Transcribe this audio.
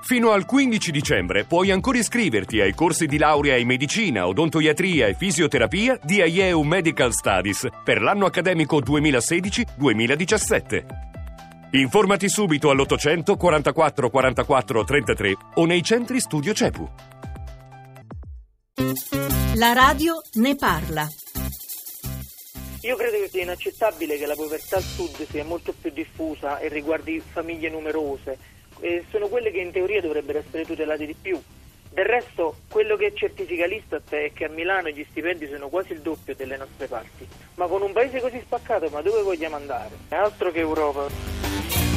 Fino al 15 dicembre puoi ancora iscriverti ai corsi di laurea in medicina, odontoiatria e fisioterapia di IEU Medical Studies per l'anno accademico 2016-2017. Informati subito all'800 44 44 33 o nei centri studio CEPU. La radio ne parla. Io credo che sia inaccettabile che la povertà al sud sia molto più diffusa e riguardi famiglie numerose eh, sono quelle che in teoria dovrebbero essere tutelate di più. Del resto, quello che certifica l'Istat è che a Milano gli stipendi sono quasi il doppio delle nostre parti. Ma con un paese così spaccato, ma dove vogliamo andare? Altro che Europa.